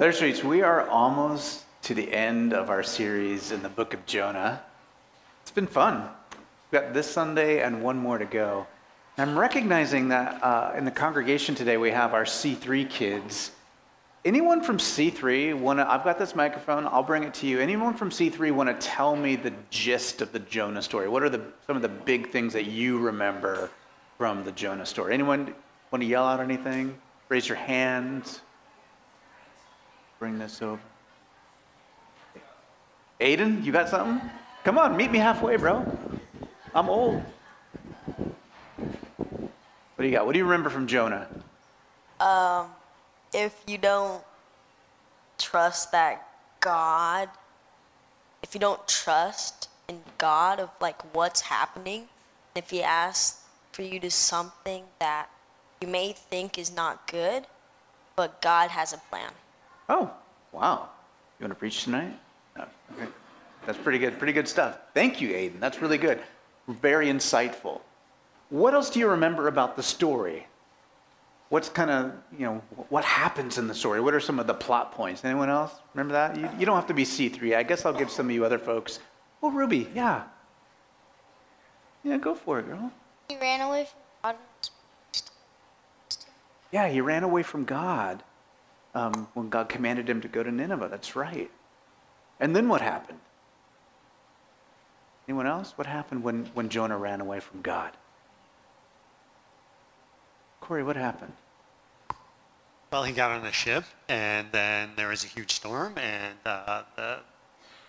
Lettered Streets, we are almost to the end of our series in the book of Jonah. It's been fun. We've got this Sunday and one more to go. And I'm recognizing that uh, in the congregation today we have our C3 kids. Anyone from C3 want to? I've got this microphone. I'll bring it to you. Anyone from C3 want to tell me the gist of the Jonah story? What are the some of the big things that you remember from the Jonah story? Anyone want to yell out anything? Raise your hands. Bring this over. Aiden, you got something? Come on, meet me halfway, bro. I'm old. What do you got? What do you remember from Jonah? Um, if you don't trust that God, if you don't trust in God of like what's happening, if He asks for you to something that you may think is not good, but God has a plan. Oh, wow. You want to preach tonight? No. Okay. That's pretty good. Pretty good stuff. Thank you, Aiden. That's really good. Very insightful. What else do you remember about the story? What's kind of, you know, what happens in the story? What are some of the plot points? Anyone else remember that? You, you don't have to be C3. I guess I'll give some of you other folks. Oh, Ruby, yeah. Yeah, go for it, girl. He ran away from God. Yeah, he ran away from God um, when God commanded him to go to Nineveh. That's right. And then what happened? Anyone else? What happened when, when Jonah ran away from God? Corey, what happened? Well, he got on a ship, and then there was a huge storm, and uh, the,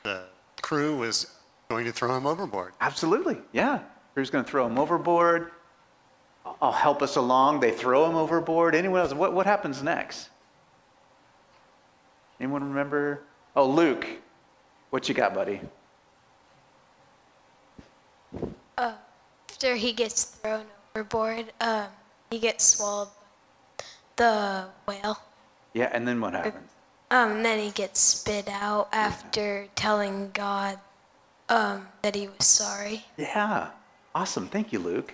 the crew was going to throw him overboard. Absolutely, yeah. Crew's going to throw him overboard. I'll help us along. They throw him overboard. Anyone else? What, what happens next? Anyone remember? Oh, Luke, what you got, buddy? After he gets thrown overboard, um, he gets swallowed by the whale. Yeah, and then what happens? Um, and then he gets spit out after telling God um, that he was sorry. Yeah, awesome. Thank you, Luke.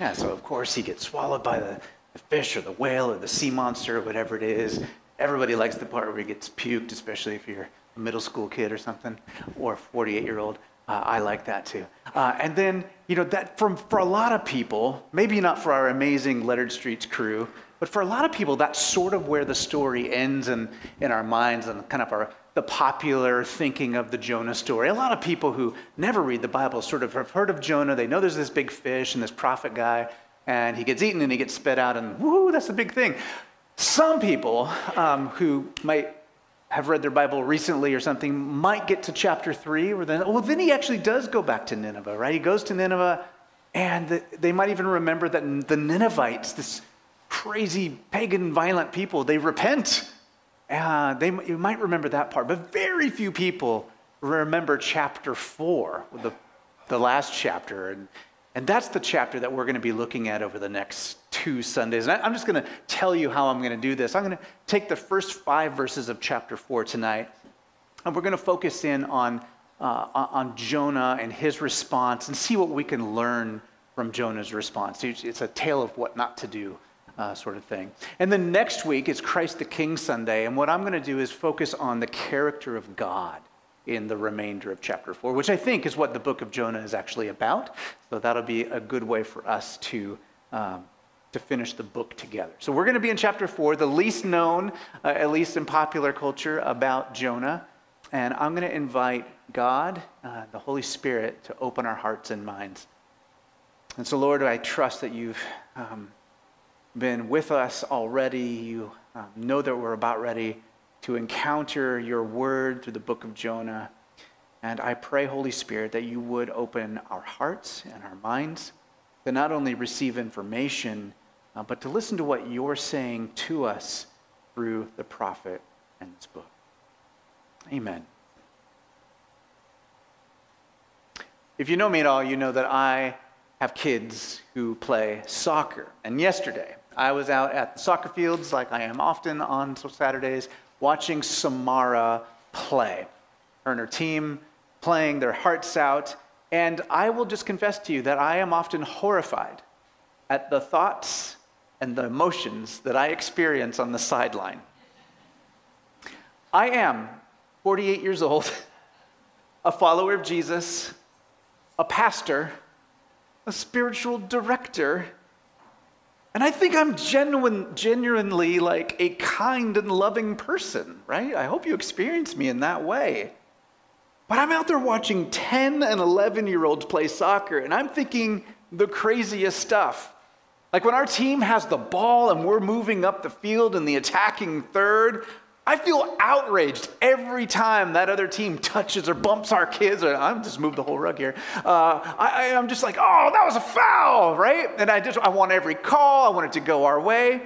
Yeah, so of course he gets swallowed by the, the fish or the whale or the sea monster or whatever it is. Everybody likes the part where he gets puked, especially if you're a middle school kid or something, or a 48 year old. Uh, I like that too. Uh, and then, you know, that from, for a lot of people, maybe not for our amazing Lettered Streets crew, but for a lot of people, that's sort of where the story ends in, in our minds and kind of our, the popular thinking of the Jonah story. A lot of people who never read the Bible sort of have heard of Jonah. They know there's this big fish and this prophet guy, and he gets eaten and he gets spit out, and woo, that's the big thing. Some people um, who might have read their Bible recently or something might get to chapter three, where then, well, then he actually does go back to Nineveh, right? He goes to Nineveh, and the, they might even remember that the Ninevites, this crazy pagan, violent people, they repent. Uh, they, you might remember that part, but very few people remember chapter four, the, the last chapter. And, and that's the chapter that we're going to be looking at over the next two Sundays. And I, am just going to tell you how I'm going to do this. I'm going to take the first five verses of chapter four tonight, and we're going to focus in on, uh, on Jonah and his response and see what we can learn from Jonah's response. It's a tale of what not to do. Uh, sort of thing. And then next week is Christ the King Sunday. And what I'm going to do is focus on the character of God in the remainder of chapter 4, which I think is what the book of Jonah is actually about. So that'll be a good way for us to. Um, to finish the book together. So we're going to be in chapter 4, the least known, uh, at least in popular culture, about Jonah. And I'm going to invite God, uh, the Holy Spirit, to open our hearts and minds. And so, Lord, I trust that you've um, been with us already. You um, know that we're about ready to encounter your word through the book of Jonah. And I pray, Holy Spirit, that you would open our hearts and our minds to not only receive information, uh, but to listen to what you're saying to us through the prophet and this book. Amen. If you know me at all, you know that I have kids who play soccer. And yesterday, I was out at the soccer fields, like I am often on Saturdays, watching Samara play. Her and her team playing their hearts out. And I will just confess to you that I am often horrified at the thoughts and the emotions that I experience on the sideline. I am 48 years old, a follower of Jesus, a pastor, a spiritual director, and I think I'm genuine, genuinely like a kind and loving person, right? I hope you experience me in that way. But I'm out there watching 10 and 11 year olds play soccer, and I'm thinking the craziest stuff. Like when our team has the ball and we're moving up the field in the attacking third, I feel outraged every time that other team touches or bumps our kids. Or I'm just moved the whole rug here. Uh, I, I'm just like, oh, that was a foul, right? And I just I want every call. I want it to go our way.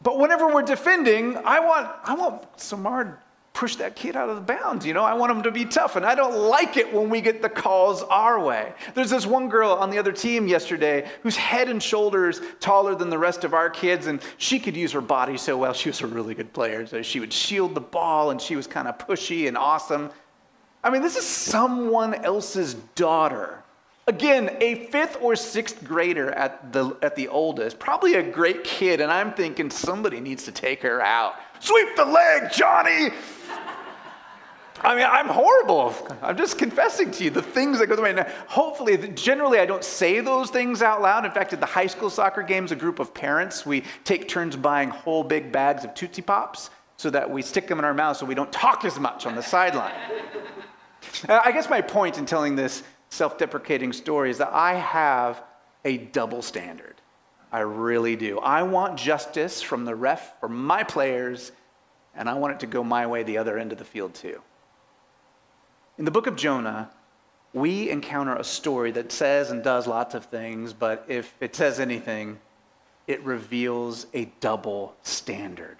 But whenever we're defending, I want I want Samar push that kid out of the bounds. You know, I want him to be tough, and I don't like it when we get the calls our way. There's this one girl on the other team yesterday who's head and shoulders taller than the rest of our kids, and she could use her body so well. She was a really good player. So she would shield the ball, and she was kind of pushy and awesome. I mean, this is someone else's daughter. Again, a fifth or sixth grader at the, at the oldest, probably a great kid, and I'm thinking somebody needs to take her out. Sweep the leg, Johnny! I mean, I'm horrible. I'm just confessing to you the things that go through my mind. Hopefully, generally, I don't say those things out loud. In fact, at the high school soccer games, a group of parents, we take turns buying whole big bags of Tootsie Pops so that we stick them in our mouths so we don't talk as much on the sideline. Uh, I guess my point in telling this self deprecating story is that I have a double standard. I really do. I want justice from the ref for my players, and I want it to go my way the other end of the field, too. In the book of Jonah, we encounter a story that says and does lots of things, but if it says anything, it reveals a double standard.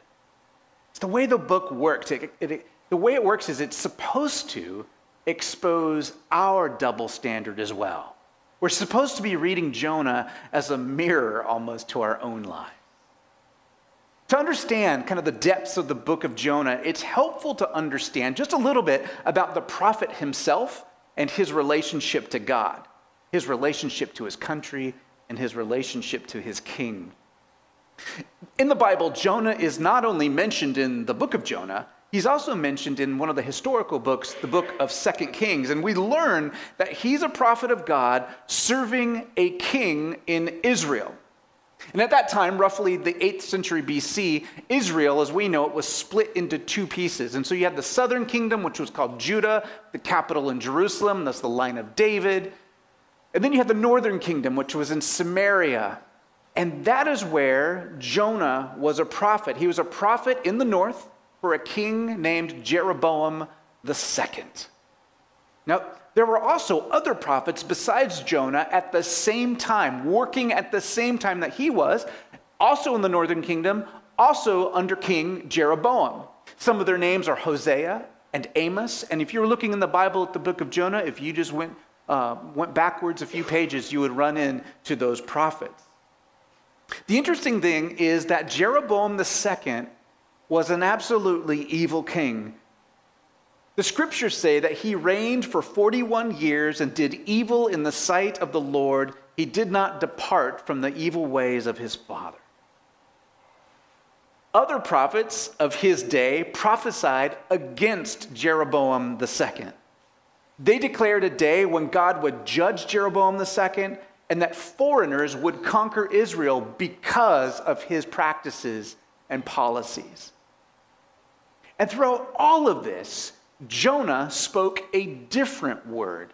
It's the way the book works. It, it, it, the way it works is it's supposed to expose our double standard as well. We're supposed to be reading Jonah as a mirror almost to our own lives. To understand kind of the depths of the book of Jonah, it's helpful to understand just a little bit about the prophet himself and his relationship to God, his relationship to his country, and his relationship to his king. In the Bible, Jonah is not only mentioned in the book of Jonah, he's also mentioned in one of the historical books, the book of Second Kings. And we learn that he's a prophet of God serving a king in Israel. And at that time, roughly the 8th century BC, Israel, as we know it, was split into two pieces. And so you had the southern kingdom, which was called Judah, the capital in Jerusalem, that's the line of David. And then you had the northern kingdom, which was in Samaria. And that is where Jonah was a prophet. He was a prophet in the north for a king named Jeroboam the second. Now, there were also other prophets besides Jonah at the same time, working at the same time that he was, also in the northern kingdom, also under King Jeroboam. Some of their names are Hosea and Amos. And if you're looking in the Bible at the book of Jonah, if you just went, uh, went backwards a few pages, you would run into those prophets. The interesting thing is that Jeroboam II was an absolutely evil king the scriptures say that he reigned for 41 years and did evil in the sight of the Lord. He did not depart from the evil ways of his father. Other prophets of his day prophesied against Jeroboam II. They declared a day when God would judge Jeroboam II and that foreigners would conquer Israel because of his practices and policies. And throughout all of this, Jonah spoke a different word.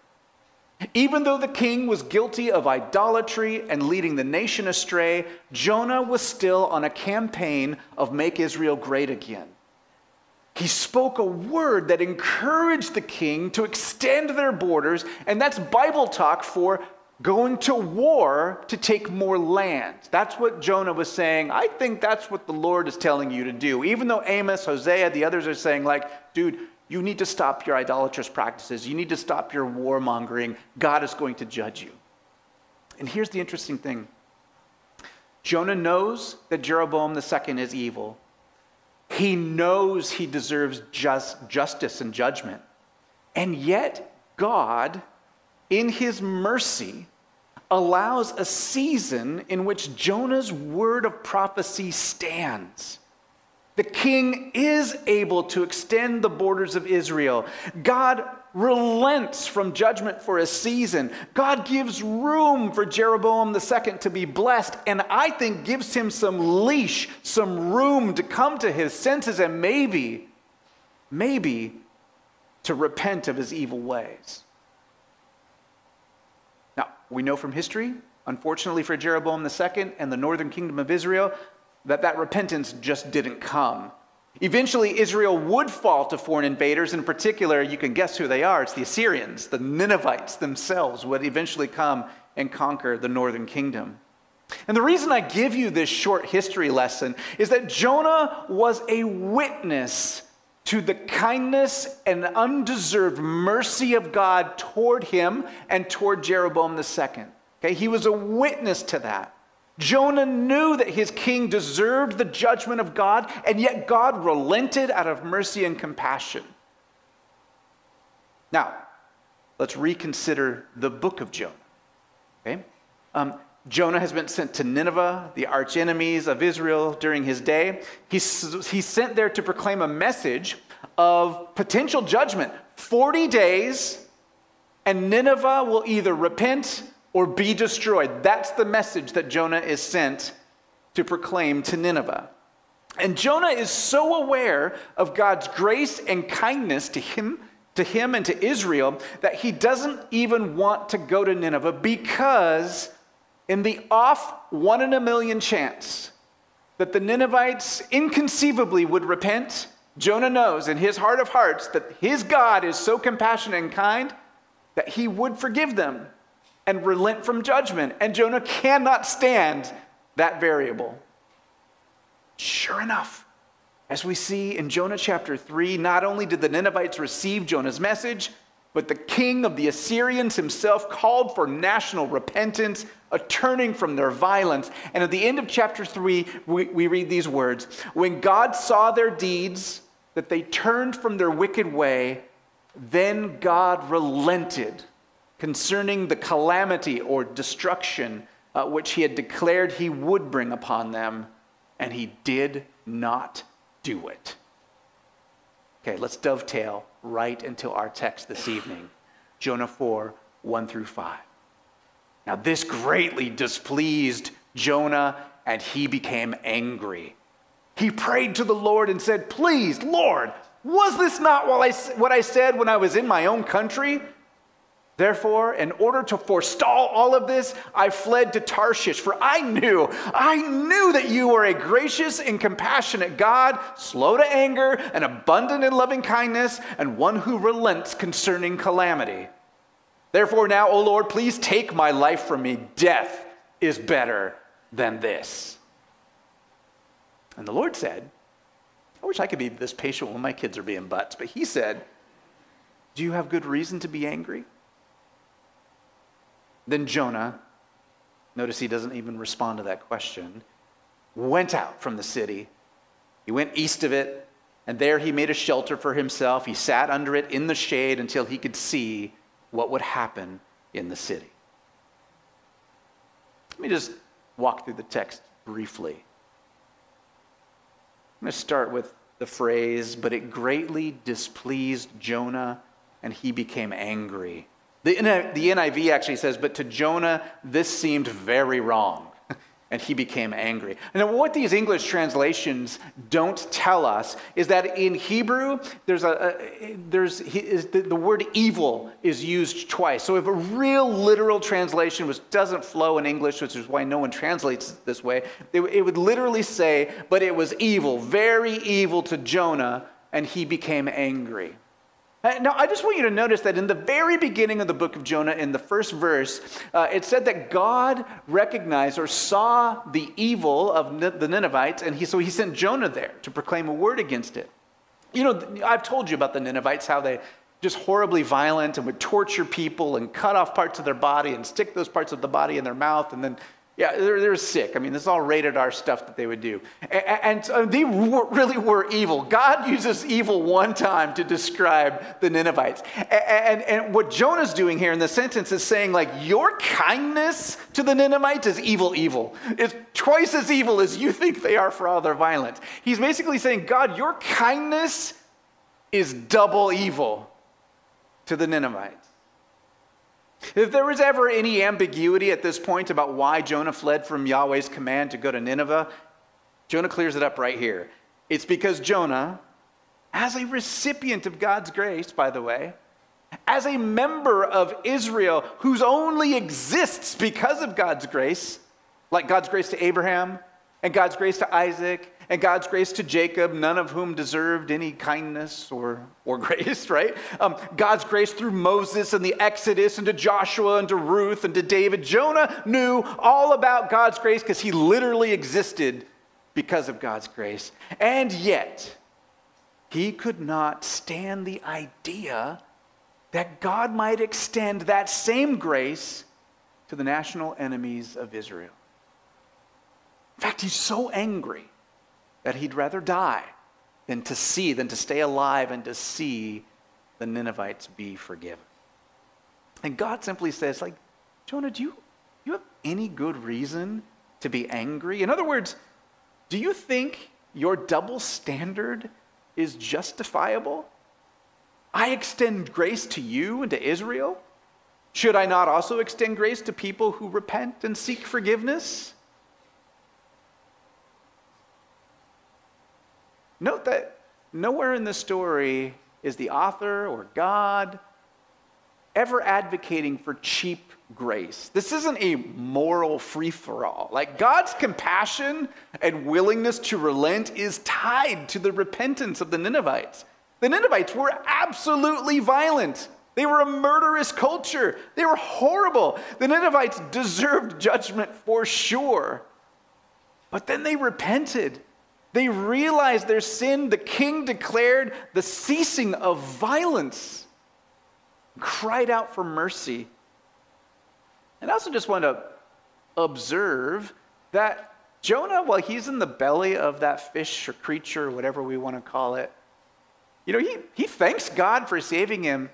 Even though the king was guilty of idolatry and leading the nation astray, Jonah was still on a campaign of make Israel great again. He spoke a word that encouraged the king to extend their borders, and that's Bible talk for going to war to take more land. That's what Jonah was saying. I think that's what the Lord is telling you to do. Even though Amos, Hosea, the others are saying, like, dude, you need to stop your idolatrous practices. You need to stop your warmongering. God is going to judge you. And here's the interesting thing Jonah knows that Jeroboam II is evil. He knows he deserves just, justice and judgment. And yet, God, in his mercy, allows a season in which Jonah's word of prophecy stands. The king is able to extend the borders of Israel. God relents from judgment for a season. God gives room for Jeroboam II to be blessed, and I think gives him some leash, some room to come to his senses and maybe, maybe to repent of his evil ways. We know from history, unfortunately for Jeroboam II and the northern kingdom of Israel, that that repentance just didn't come. Eventually, Israel would fall to foreign invaders. In particular, you can guess who they are. It's the Assyrians, the Ninevites themselves would eventually come and conquer the northern kingdom. And the reason I give you this short history lesson is that Jonah was a witness to the kindness and undeserved mercy of God toward him and toward Jeroboam II. Okay, he was a witness to that. Jonah knew that his king deserved the judgment of God, and yet God relented out of mercy and compassion. Now, let's reconsider the book of Jonah. Okay? Um, Jonah has been sent to Nineveh, the archenemies of Israel during his day. He's, he's sent there to proclaim a message of potential judgment 40 days, and Nineveh will either repent or be destroyed. That's the message that Jonah is sent to proclaim to Nineveh. And Jonah is so aware of God's grace and kindness to him, to him and to Israel that he doesn't even want to go to Nineveh because in the off one in a million chance that the Ninevites inconceivably would repent, Jonah knows in his heart of hearts that his God is so compassionate and kind that he would forgive them and relent from judgment. And Jonah cannot stand that variable. Sure enough, as we see in Jonah chapter 3, not only did the Ninevites receive Jonah's message, but the king of the Assyrians himself called for national repentance, a turning from their violence. And at the end of chapter 3, we, we read these words When God saw their deeds, that they turned from their wicked way, then God relented concerning the calamity or destruction uh, which he had declared he would bring upon them, and he did not do it. Okay, let's dovetail right into our text this evening Jonah 4 1 through 5. Now, this greatly displeased Jonah, and he became angry. He prayed to the Lord and said, Please, Lord, was this not what I said when I was in my own country? Therefore, in order to forestall all of this, I fled to Tarshish, for I knew, I knew that you were a gracious and compassionate God, slow to anger and abundant in loving kindness, and one who relents concerning calamity. Therefore, now, O Lord, please take my life from me. Death is better than this. And the Lord said, I wish I could be this patient when my kids are being butts, but he said, Do you have good reason to be angry? Then Jonah, notice he doesn't even respond to that question, went out from the city. He went east of it, and there he made a shelter for himself. He sat under it in the shade until he could see what would happen in the city. Let me just walk through the text briefly. I'm going to start with the phrase, but it greatly displeased Jonah, and he became angry. The, NIV actually says, But to Jonah, this seemed very wrong. And he became angry. And what these English translations don't tell us is that in Hebrew, there's a, there's the, word evil is used twice. So if a real literal translation, which doesn't flow in English, which is why no one translates it this way, it would literally say, "But it was evil, very evil to Jonah, and he became angry." Uh, now, I just want you to notice that in the very beginning of the book of Jonah, in the first verse, uh, it said that God recognized or saw the evil of the Ninevites, and he, so he sent Jonah there to proclaim a word against it. You know, I've told you about the Ninevites, how they just horribly violent and would torture people and cut off parts of their body and stick those parts of the body in their mouth and then Yeah, they're, they're sick. I mean, this is all rated R stuff that they would do. And, and they were, really were evil. God uses evil one time to describe the Ninevites. And, and, and what Jonah's doing here in the sentence is saying, like, your kindness to the Ninevites is evil, evil. It's twice as evil as you think they are for all their violence. He's basically saying, God, your kindness is double evil to the Ninevites. If there was ever any ambiguity at this point about why Jonah fled from Yahweh's command to go to Nineveh, Jonah clears it up right here. It's because Jonah, as a recipient of God's grace, by the way, as a member of Israel whose only exists because of God's grace, like God's grace to Abraham and God's grace to Isaac and God's grace to Jacob, none of whom deserved any kindness or, or grace, right? Um, God's grace through Moses and the Exodus and to Joshua and to Ruth and to David. Jonah knew all about God's grace because he literally existed because of God's grace. And yet, he could not stand the idea that God might extend that same grace to the national enemies of Israel. In fact, he's so angry that he'd rather die than to see, than to stay alive and to see the Ninevites be forgiven. And God simply says, like, Jonah, do you, you have any good reason to be angry? In other words, do you think your double standard is justifiable? I extend grace to you and to Israel. Should I not also extend grace to people who repent and seek forgiveness? Note that nowhere in the story is the author or God ever advocating for cheap grace. This isn't a moral free for all. Like God's compassion and willingness to relent is tied to the repentance of the Ninevites. The Ninevites were absolutely violent. They were a murderous culture. They were horrible. The Ninevites deserved judgment for sure. But then they repented they realized their sin. The king declared the ceasing of violence, cried out for mercy. And I also just want to observe that Jonah, while he's in the belly of that fish or creature, whatever we want to call it, you know, he, he thanks God for saving him.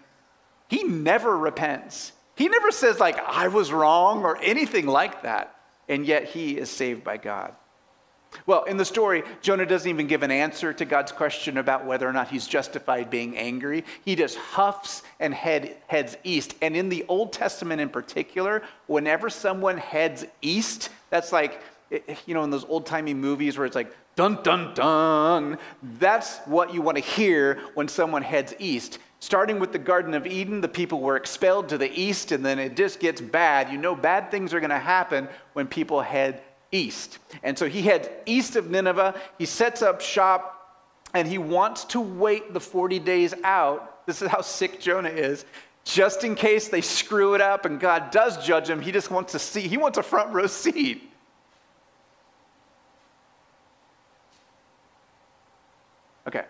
He never repents. He never says, like, I was wrong or anything like that. And yet he is saved by God. Well, in the story, Jonah doesn't even give an answer to God's question about whether or not he's justified being angry. He just huffs and head, heads east. And in the Old Testament in particular, whenever someone heads east, that's like, eh, eh, you know, in those old timey movies where it's like, dun dun dun. That's what you want to hear when someone heads east. Starting with the Garden of Eden, the people were expelled to the east, and then it just gets bad. You know, bad things are going to happen when people head east. And so he heads east of Nineveh. He sets up shop and he wants to wait the 40 days out. This is how sick Jonah is. Just in case they screw it up and God does judge him, he just wants to see, he wants a front row seat. Okay,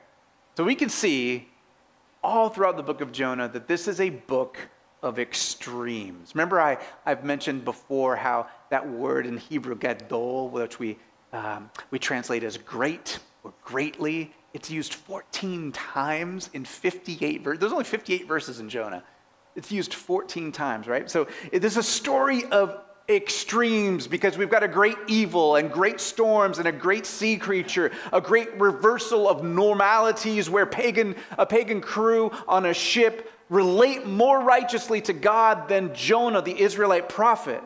so we can see all throughout the book of Jonah that this is a book of extremes. Remember, I, I've mentioned before how that word in Hebrew, gadol, which we, um, we translate as great or greatly, it's used 14 times in 58 verses. There's only 58 verses in Jonah. It's used 14 times, right? So there's a story of extremes because we've got a great evil and great storms and a great sea creature, a great reversal of normalities where pagan, a pagan crew on a ship relate more righteously to God than Jonah, the Israelite prophet.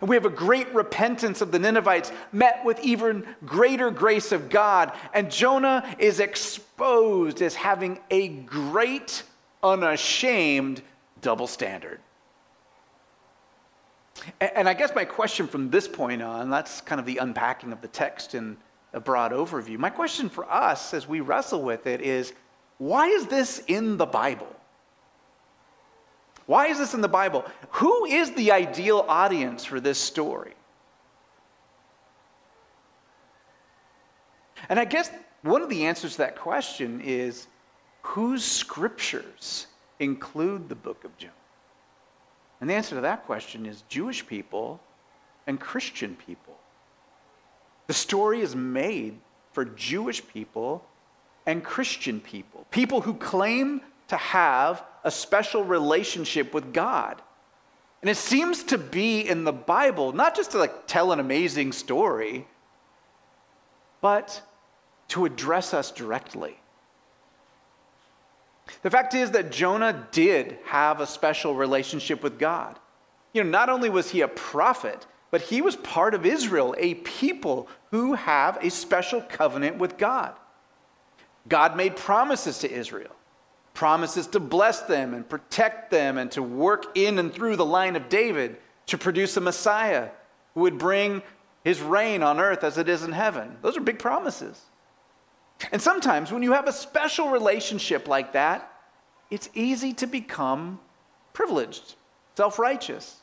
And we have a great repentance of the Ninevites met with even greater grace of God. And Jonah is exposed as having a great, unashamed double standard. And I guess my question from this point on, that's kind of the unpacking of the text in a broad overview. My question for us as we wrestle with it is why is this in the Bible? Why is this in the Bible? Who is the ideal audience for this story? And I guess one of the answers to that question is whose scriptures include the book of Jonah? And the answer to that question is Jewish people and Christian people. The story is made for Jewish people and Christian people, people who claim to have a special relationship with God. And it seems to be in the Bible, not just to like tell an amazing story, but to address us directly. The fact is that Jonah did have a special relationship with God. You know, not only was he a prophet, but he was part of Israel, a people who have a special covenant with God. God made promises to Israel, promises to bless them and protect them and to work in and through the line of David to produce a Messiah who would bring his reign on earth as it is in heaven. Those are big promises. And sometimes when you have a special relationship like that, it's easy to become privileged, self righteous.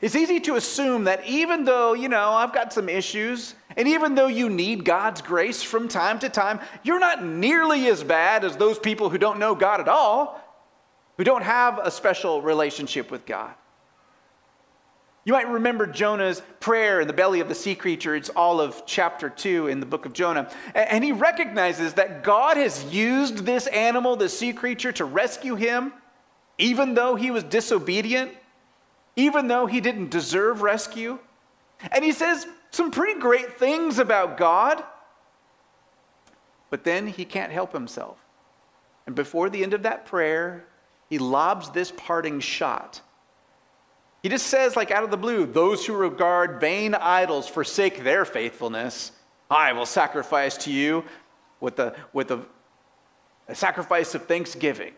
It's easy to assume that even though, you know, I've got some issues, and even though you need God's grace from time to time, you're not nearly as bad as those people who don't know God at all, who don't have a special relationship with God. You might remember Jonah's prayer in the belly of the sea creature. It's all of chapter 2 in the book of Jonah. And he recognizes that God has used this animal, the sea creature, to rescue him, even though he was disobedient, even though he didn't deserve rescue. And he says some pretty great things about God, but then he can't help himself. And before the end of that prayer, he lobs this parting shot he just says, like out of the blue, those who regard vain idols forsake their faithfulness. I will sacrifice to you with, the, with a, a sacrifice of thanksgiving.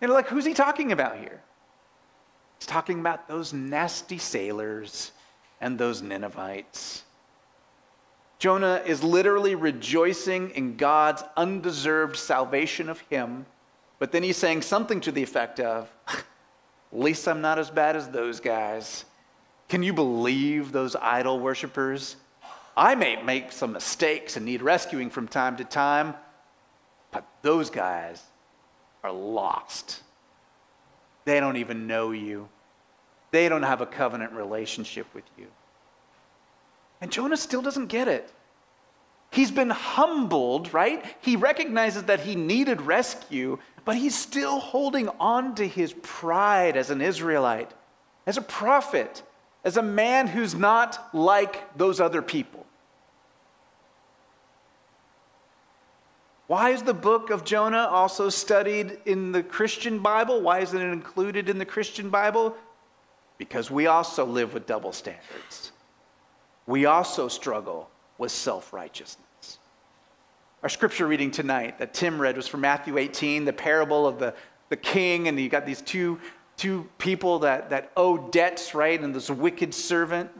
And like, who's he talking about here? He's talking about those nasty sailors and those Ninevites. Jonah is literally rejoicing in God's undeserved salvation of him, but then he's saying something to the effect of, At least I'm not as bad as those guys. Can you believe those idol worshippers? I may make some mistakes and need rescuing from time to time, but those guys are lost. They don't even know you, they don't have a covenant relationship with you. And Jonah still doesn't get it. He's been humbled, right? He recognizes that he needed rescue, but he's still holding on to his pride as an Israelite, as a prophet, as a man who's not like those other people. Why is the book of Jonah also studied in the Christian Bible? Why isn't it included in the Christian Bible? Because we also live with double standards. We also struggle with self righteousness. Our scripture reading tonight that Tim read was from Matthew 18, the parable of the, the king, and you got these two, two people that, that owe debts, right? And this wicked servant.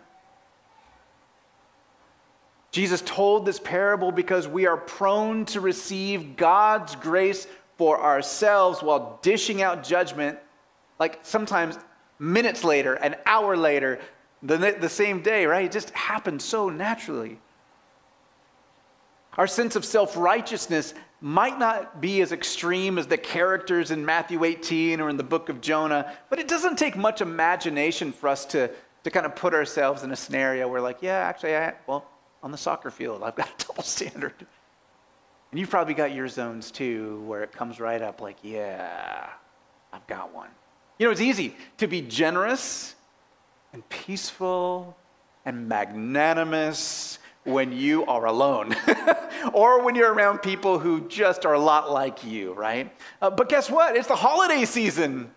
Jesus told this parable because we are prone to receive God's grace for ourselves while dishing out judgment, like sometimes minutes later, an hour later, the, the same day, right? It just happens so naturally. Our sense of self righteousness might not be as extreme as the characters in Matthew 18 or in the book of Jonah, but it doesn't take much imagination for us to, to kind of put ourselves in a scenario where, like, yeah, actually, I, well, on the soccer field, I've got a double standard. And you've probably got your zones too, where it comes right up like, yeah, I've got one. You know, it's easy to be generous and peaceful and magnanimous when you are alone or when you're around people who just are a lot like you, right? Uh, but guess what? It's the holiday season.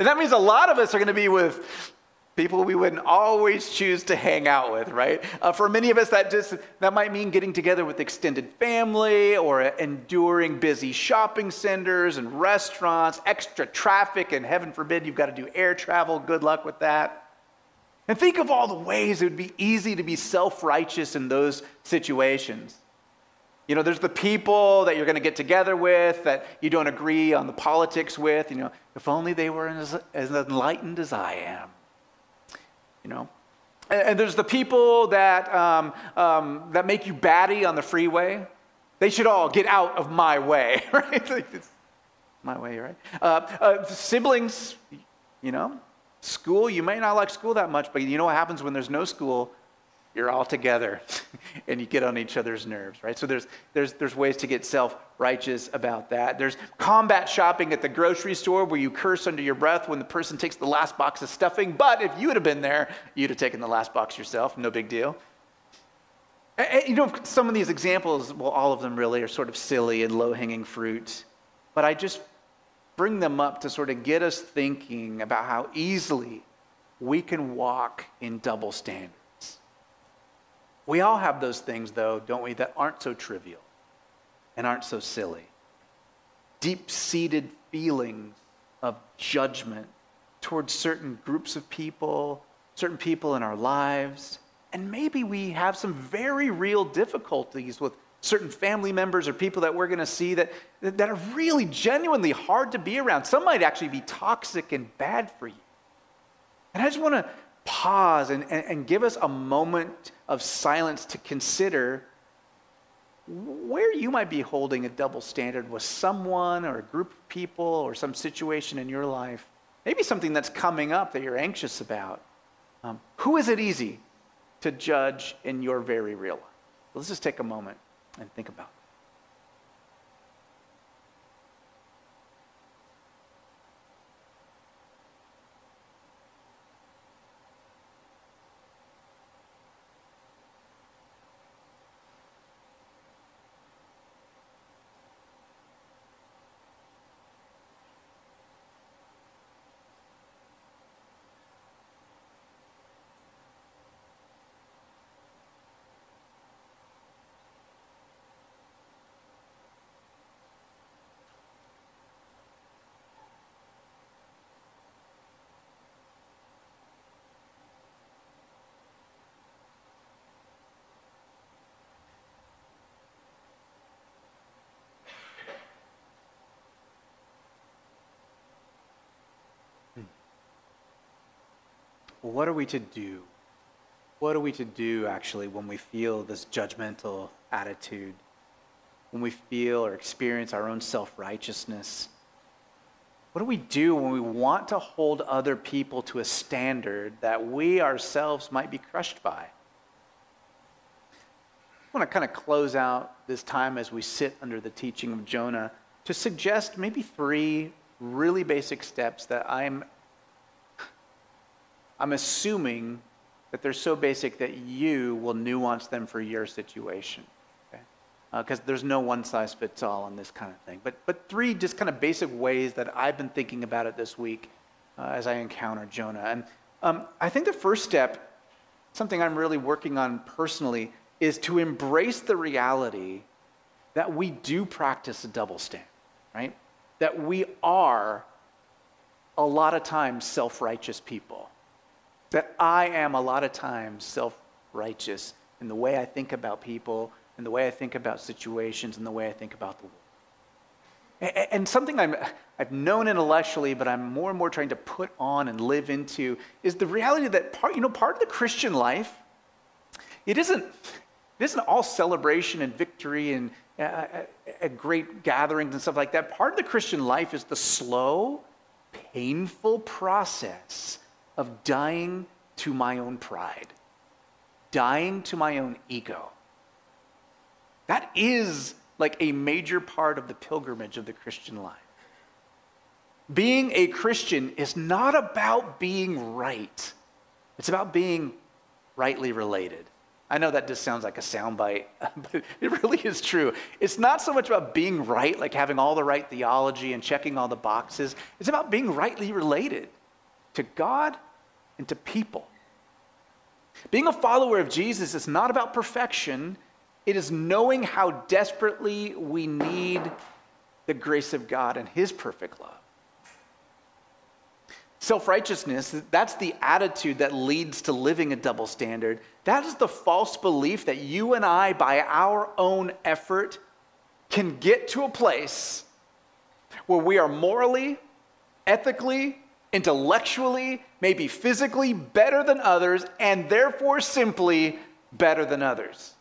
And that means a lot of us are going to be with people we wouldn't always choose to hang out with, right? Uh, for many of us, that just that might mean getting together with extended family or enduring busy shopping centers and restaurants, extra traffic, and heaven forbid you've got to do air travel. Good luck with that. And think of all the ways it would be easy to be self righteous in those situations. You know, there's the people that you're going to get together with that you don't agree on the politics with. You know, if only they were as, as enlightened as I am. You know, and, and there's the people that, um, um, that make you batty on the freeway. They should all get out of my way, right? my way, right? Uh, uh, siblings, you know, School, you may not like school that much, but you know what happens when there's no school? You're all together and you get on each other's nerves, right? So there's, there's, there's ways to get self righteous about that. There's combat shopping at the grocery store where you curse under your breath when the person takes the last box of stuffing. But if you would have been there, you'd have taken the last box yourself. No big deal. And, you know, some of these examples, well, all of them really are sort of silly and low hanging fruit. But I just bring them up to sort of get us thinking about how easily we can walk in double standards. We all have those things, though, don't we, that aren't so trivial and aren't so silly. Deep seated feelings of judgment towards certain groups of people, certain people in our lives. And maybe we have some very real difficulties with certain family members or people that we're going to see that, that are really genuinely hard to be around. Some might actually be toxic and bad for you. And I just want to pause and, and, and give us a moment of silence to consider where you might be holding a double standard with someone or a group of people or some situation in your life. Maybe something that's coming up that you're anxious about. Um, who is it easy to judge in your very real life? Let's just take a moment and think about what are we to do? What are we to do actually when we feel this judgmental attitude? When we feel or experience our own self righteousness? What do we do when we want to hold other people to a standard that we ourselves might be crushed by? I want to kind of close out this time as we sit under the teaching of Jonah to suggest maybe three really basic steps that I'm I'm assuming that they're so basic that you will nuance them for your situation. Because uh, there's no one size fits all on this kind of thing. But, but three just kind of basic ways that I've been thinking about it this week uh, as I encounter Jonah. And um, I think the first step, something I'm really working on personally, is to embrace the reality that we do practice a double standard, right? That we are a lot of times self righteous people that I am a lot of times self righteous in the way I think about people, in the way I think about situations, in the way I think about the world. And something i have known intellectually, but I'm more and more trying to put on and live into is the reality that part, you know, part of the Christian life, it isn't, it isn't all celebration and victory and uh, uh, great gatherings and stuff like that. Part of the Christian life is the slow, painful process of dying to my own pride, dying to my own ego. That is like a major part of the pilgrimage of the Christian life. Being a Christian is not about being right, it's about being rightly related. I know that just sounds like a soundbite, but it really is true. It's not so much about being right, like having all the right theology and checking all the boxes. It's about being rightly related to God and to people. Being a follower of Jesus is not about perfection, it is knowing how desperately we need the grace of God and His perfect love. Self righteousness, that's the attitude that leads to living a double standard. That is the false belief that you and I, by our own effort, can get to a place where we are morally, ethically, intellectually, maybe physically better than others, and therefore simply better than others.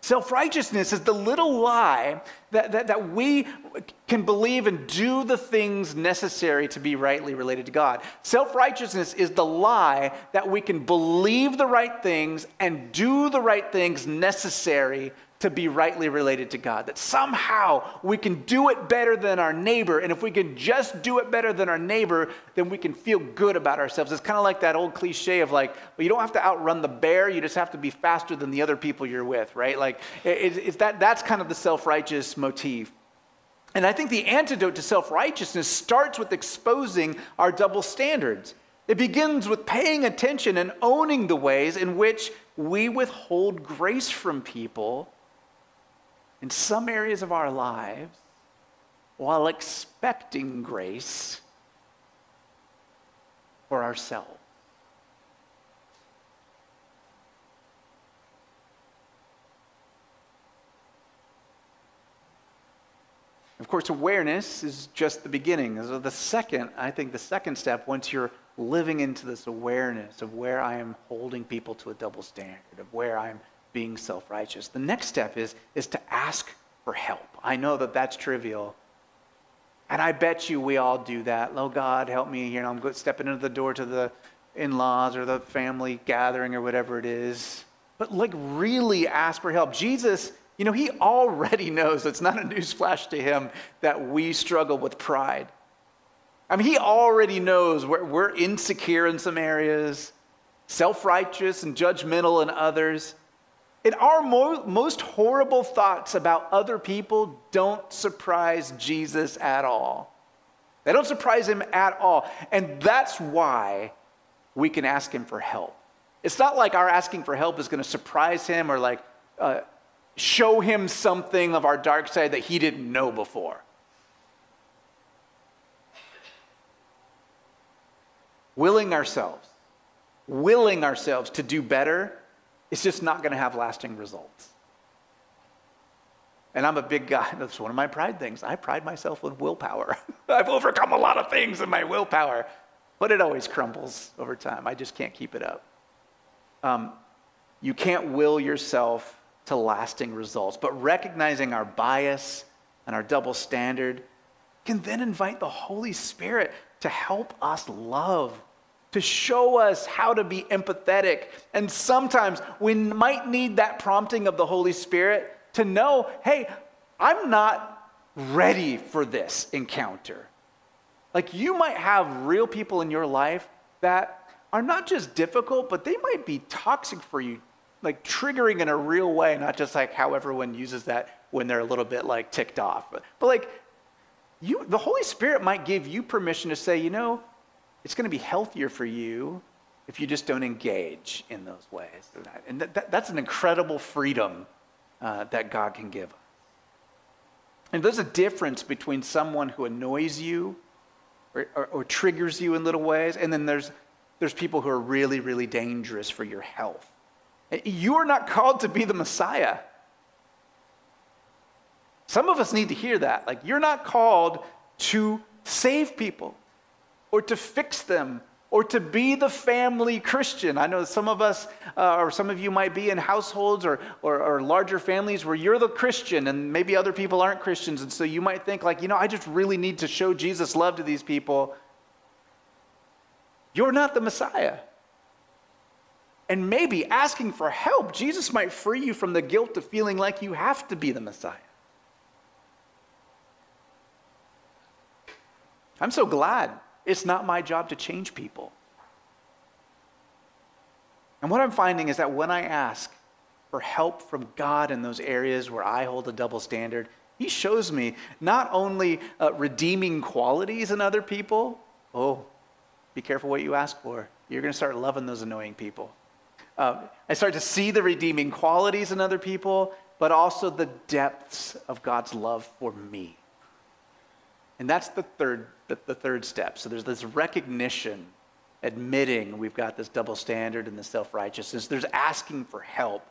Self righteousness is the little lie that, that, that we can believe and do the things necessary to be rightly related to God. Self righteousness is the lie that we can believe the right things and do the right things necessary to be rightly related to God. That somehow we can do it better than our neighbor. And if we can just do it better than our neighbor, then we can feel good about ourselves. It's kind of like that old cliche of like, well, you don't have to outrun the bear, you just have to be faster than the other people you're with, right? Like, it, it's that, that's kind of the self righteous motif. And I think the antidote to self righteousness starts with exposing our double standards. It begins with paying attention and owning the ways in which we withhold grace from people in some areas of our lives while expecting grace for ourselves. Of course, awareness is just the beginning. So the second, I think the second step, once you're living into this awareness of where I am holding people to a double standard, of where I'm being self righteous. The next step is, is to ask for help. I know that that's trivial. And I bet you we all do that. Oh, God, help me here. I'm stepping into the door to the in laws or the family gathering or whatever it is. But like, really ask for help. Jesus, you know, he already knows, it's not a newsflash to him, that we struggle with pride. I mean, he already knows we're, we're insecure in some areas, self righteous and judgmental in others. And our mo- most horrible thoughts about other people don't surprise Jesus at all. They don't surprise him at all. And that's why we can ask him for help. It's not like our asking for help is going to surprise him or like uh, show him something of our dark side that he didn't know before. Willing ourselves, willing ourselves to do better it's just not going to have lasting results. And I'm a big guy. That's one of my pride things. I pride myself with willpower. I've overcome a lot of things in my willpower, but it always crumbles over time. I just can't keep it up. Um, you can't will yourself to lasting results, but recognizing our bias and our double standard can then invite the Holy Spirit to help us love to show us how to be empathetic. And sometimes we might need that prompting of the Holy Spirit to know hey, I'm not ready for this encounter. Like you might have real people in your life that are not just difficult, but they might be toxic for you, like triggering in a real way, not just like how everyone uses that when they're a little bit like ticked off. But, but like you, the Holy Spirit might give you permission to say, you know, it's going to be healthier for you if you just don't engage in those ways. And that, that, that's an incredible freedom uh, that God can give. And there's a difference between someone who annoys you or, or, or triggers you in little ways, and then there's, there's people who are really, really dangerous for your health. You are not called to be the Messiah. Some of us need to hear that. Like, you're not called to save people or to fix them or to be the family Christian. I know some of us, uh, or some of you might be in households or, or, or, larger families where you're the Christian and maybe other people aren't Christians. And so you might think, like, you know, I just really need to show Jesus' love to these people. You're not the Messiah. And maybe asking for help, Jesus might free you from the guilt of feeling like you have to be the Messiah. I'm so glad it's not my job to change people. And what I'm finding is that when I ask for help from God in those areas where I hold a double standard, He shows me not only uh, redeeming qualities in other people, oh, be careful what you ask for. You're going to start loving those annoying people. Uh, I start to see the redeeming qualities in other people, but also the depths of God's love for me. And that's the third, the, the third step. So there's this recognition, admitting we've got this double standard and the self righteousness. There's asking for help.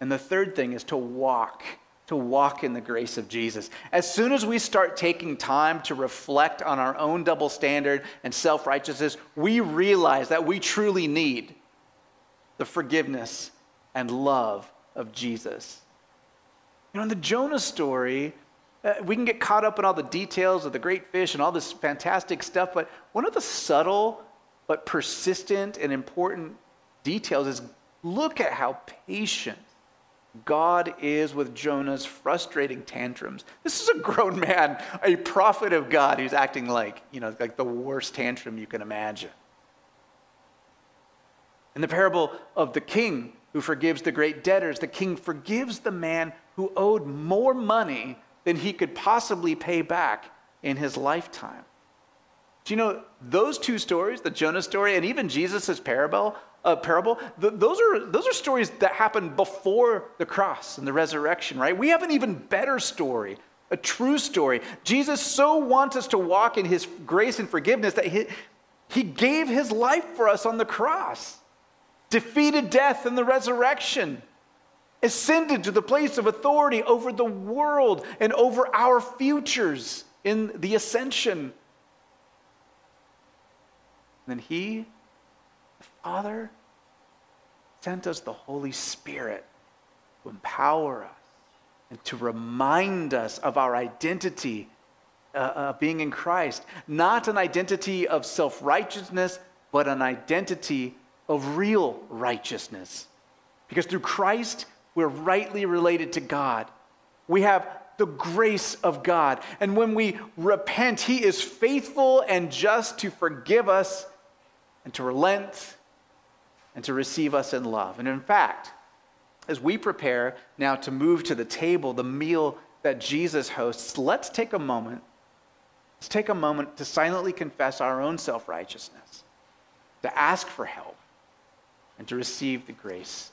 And the third thing is to walk, to walk in the grace of Jesus. As soon as we start taking time to reflect on our own double standard and self righteousness, we realize that we truly need the forgiveness and love of Jesus. You know, in the Jonah story, uh, we can get caught up in all the details of the great fish and all this fantastic stuff, but one of the subtle but persistent and important details is look at how patient God is with Jonah's frustrating tantrums. This is a grown man, a prophet of God, who's acting like, you know, like the worst tantrum you can imagine. In the parable of the king who forgives the great debtors, the king forgives the man who owed more money than he could possibly pay back in his lifetime. Do you know those two stories, the Jonah story and even Jesus' parable, uh, parable th- those, are, those are stories that happened before the cross and the resurrection, right? We have an even better story, a true story. Jesus so wants us to walk in his grace and forgiveness that he, he gave his life for us on the cross, defeated death and the resurrection, ascended to the place of authority over the world and over our futures in the ascension. then he, the Father, sent us the Holy Spirit to empower us and to remind us of our identity uh, uh, being in Christ. Not an identity of self righteousness, but an identity of real righteousness. Because through Christ, we're rightly related to God. We have the grace of God. And when we repent, He is faithful and just to forgive us and to relent and to receive us in love. And in fact, as we prepare now to move to the table, the meal that Jesus hosts, let's take a moment. Let's take a moment to silently confess our own self righteousness, to ask for help, and to receive the grace.